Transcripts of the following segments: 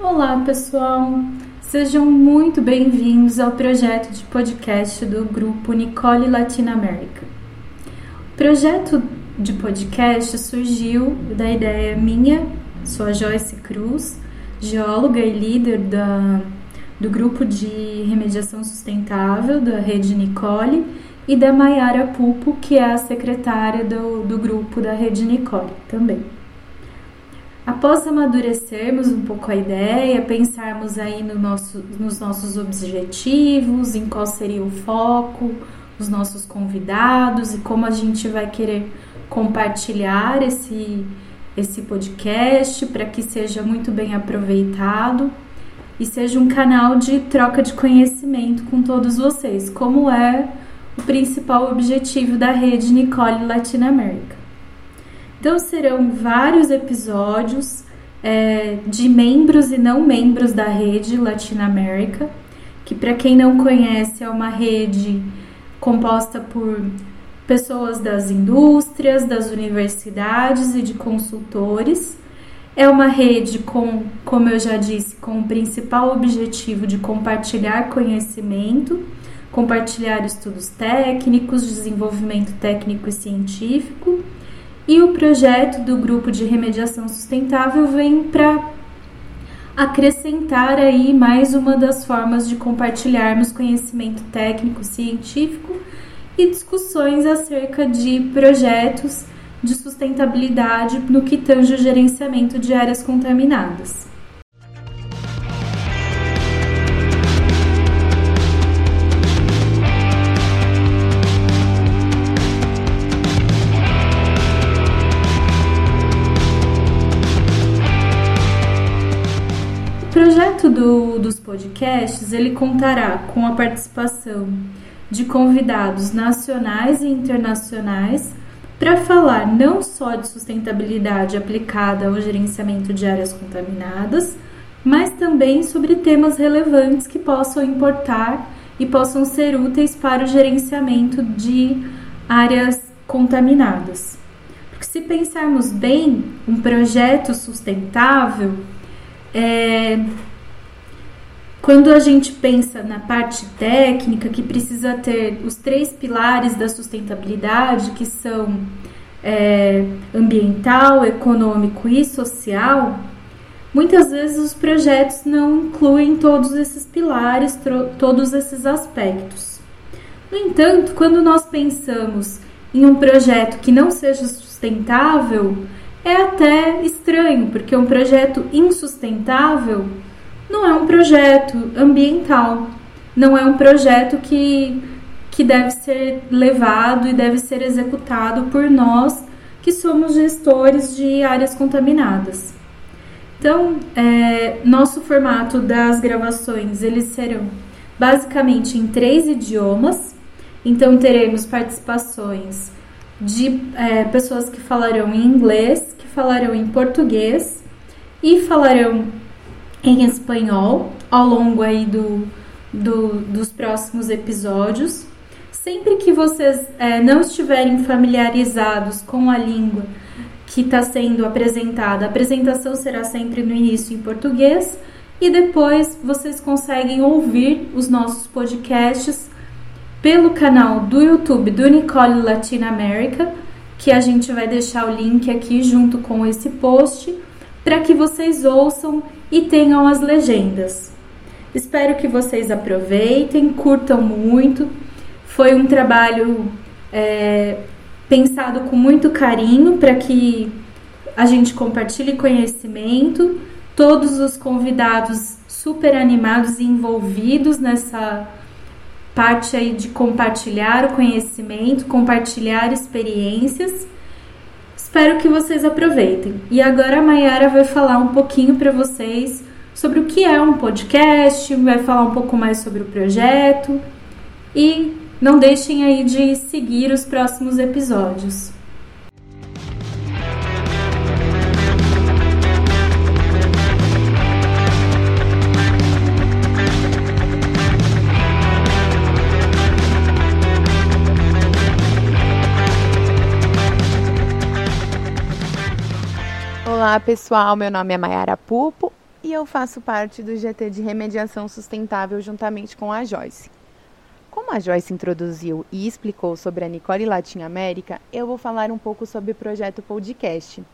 Olá, pessoal! Sejam muito bem-vindos ao projeto de podcast do grupo Nicole Latina América. O projeto de podcast surgiu da ideia minha, sou a Joyce Cruz, geóloga e líder da, do grupo de remediação sustentável da Rede Nicole, e da Maiara Pupo, que é a secretária do, do grupo da Rede Nicole também. Após amadurecermos um pouco a ideia, pensarmos aí no nosso, nos nossos objetivos, em qual seria o foco, os nossos convidados e como a gente vai querer compartilhar esse, esse podcast para que seja muito bem aproveitado e seja um canal de troca de conhecimento com todos vocês, como é o principal objetivo da rede Nicole Latinoamérica. Então serão vários episódios é, de membros e não membros da rede Latinoamérica, que para quem não conhece é uma rede composta por pessoas das indústrias, das universidades e de consultores. É uma rede com, como eu já disse, com o principal objetivo de compartilhar conhecimento, compartilhar estudos técnicos, desenvolvimento técnico e científico e o projeto do grupo de remediação sustentável vem para acrescentar aí mais uma das formas de compartilharmos conhecimento técnico científico e discussões acerca de projetos de sustentabilidade no que tange o gerenciamento de áreas contaminadas. Projeto do, dos podcasts ele contará com a participação de convidados nacionais e internacionais para falar não só de sustentabilidade aplicada ao gerenciamento de áreas contaminadas, mas também sobre temas relevantes que possam importar e possam ser úteis para o gerenciamento de áreas contaminadas. Porque se pensarmos bem, um projeto sustentável é, quando a gente pensa na parte técnica, que precisa ter os três pilares da sustentabilidade, que são é, ambiental, econômico e social, muitas vezes os projetos não incluem todos esses pilares, todos esses aspectos. No entanto, quando nós pensamos em um projeto que não seja sustentável, é até estranho, porque um projeto insustentável não é um projeto ambiental, não é um projeto que, que deve ser levado e deve ser executado por nós que somos gestores de áreas contaminadas. Então, é, nosso formato das gravações eles serão basicamente em três idiomas. Então, teremos participações de é, pessoas que falarão em inglês, que falarão em português e falarão em espanhol ao longo aí do, do dos próximos episódios. Sempre que vocês é, não estiverem familiarizados com a língua que está sendo apresentada, a apresentação será sempre no início em português e depois vocês conseguem ouvir os nossos podcasts pelo canal do YouTube do Nicole Latina America, que a gente vai deixar o link aqui junto com esse post, para que vocês ouçam e tenham as legendas. Espero que vocês aproveitem, curtam muito. Foi um trabalho é, pensado com muito carinho para que a gente compartilhe conhecimento. Todos os convidados super animados e envolvidos nessa parte aí de compartilhar o conhecimento, compartilhar experiências. Espero que vocês aproveitem. E agora a Mayara vai falar um pouquinho para vocês sobre o que é um podcast, vai falar um pouco mais sobre o projeto e não deixem aí de seguir os próximos episódios. Olá pessoal, meu nome é Mayara Pupo e eu faço parte do GT de Remediação Sustentável juntamente com a Joyce. Como a Joyce introduziu e explicou sobre a Nicole Latin América, eu vou falar um pouco sobre o projeto podcast.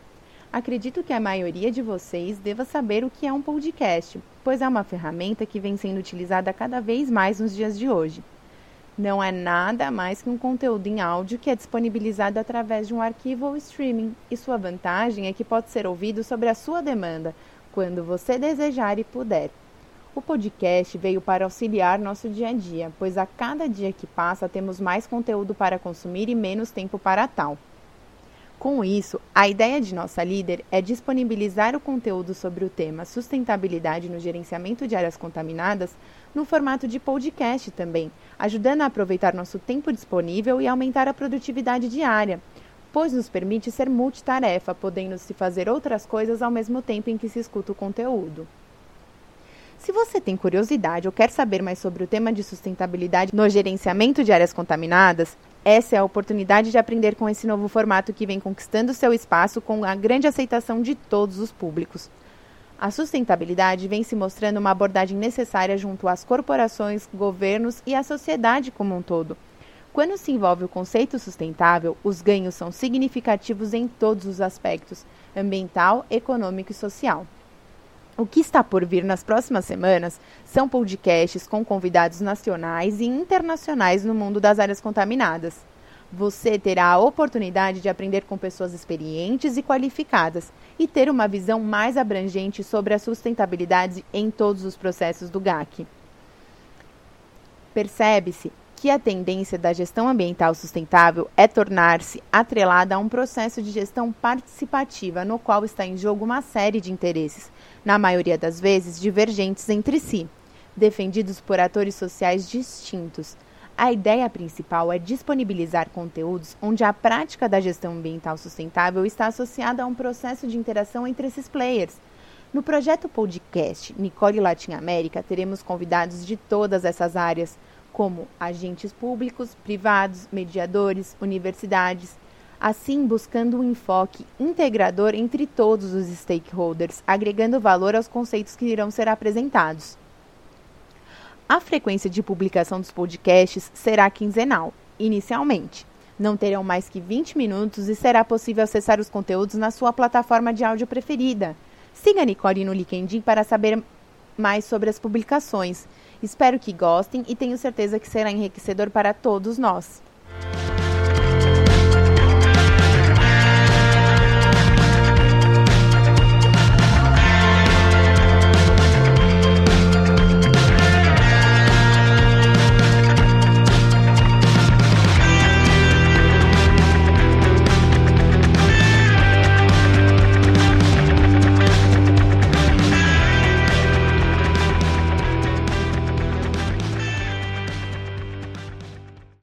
Acredito que a maioria de vocês deva saber o que é um podcast, pois é uma ferramenta que vem sendo utilizada cada vez mais nos dias de hoje. Não é nada mais que um conteúdo em áudio que é disponibilizado através de um arquivo ou streaming, e sua vantagem é que pode ser ouvido sobre a sua demanda, quando você desejar e puder. O podcast veio para auxiliar nosso dia a dia, pois a cada dia que passa temos mais conteúdo para consumir e menos tempo para tal. Com isso, a ideia de nossa líder é disponibilizar o conteúdo sobre o tema sustentabilidade no gerenciamento de áreas contaminadas no formato de podcast também, ajudando a aproveitar nosso tempo disponível e aumentar a produtividade diária, pois nos permite ser multitarefa, podendo se fazer outras coisas ao mesmo tempo em que se escuta o conteúdo. Se você tem curiosidade ou quer saber mais sobre o tema de sustentabilidade no gerenciamento de áreas contaminadas, essa é a oportunidade de aprender com esse novo formato que vem conquistando seu espaço com a grande aceitação de todos os públicos. A sustentabilidade vem se mostrando uma abordagem necessária junto às corporações, governos e à sociedade como um todo. Quando se envolve o conceito sustentável, os ganhos são significativos em todos os aspectos ambiental, econômico e social. O que está por vir nas próximas semanas são podcasts com convidados nacionais e internacionais no mundo das áreas contaminadas. Você terá a oportunidade de aprender com pessoas experientes e qualificadas e ter uma visão mais abrangente sobre a sustentabilidade em todos os processos do GAC. Percebe-se que a tendência da gestão ambiental sustentável é tornar-se atrelada a um processo de gestão participativa, no qual está em jogo uma série de interesses, na maioria das vezes divergentes entre si, defendidos por atores sociais distintos. A ideia principal é disponibilizar conteúdos onde a prática da gestão ambiental sustentável está associada a um processo de interação entre esses players. No projeto podcast Nicole Latin América, teremos convidados de todas essas áreas como agentes públicos, privados, mediadores, universidades, assim buscando um enfoque integrador entre todos os stakeholders, agregando valor aos conceitos que irão ser apresentados. A frequência de publicação dos podcasts será quinzenal, inicialmente. Não terão mais que 20 minutos e será possível acessar os conteúdos na sua plataforma de áudio preferida. Siga a Nicole no LinkedIn para saber mais sobre as publicações. Espero que gostem e tenho certeza que será enriquecedor para todos nós.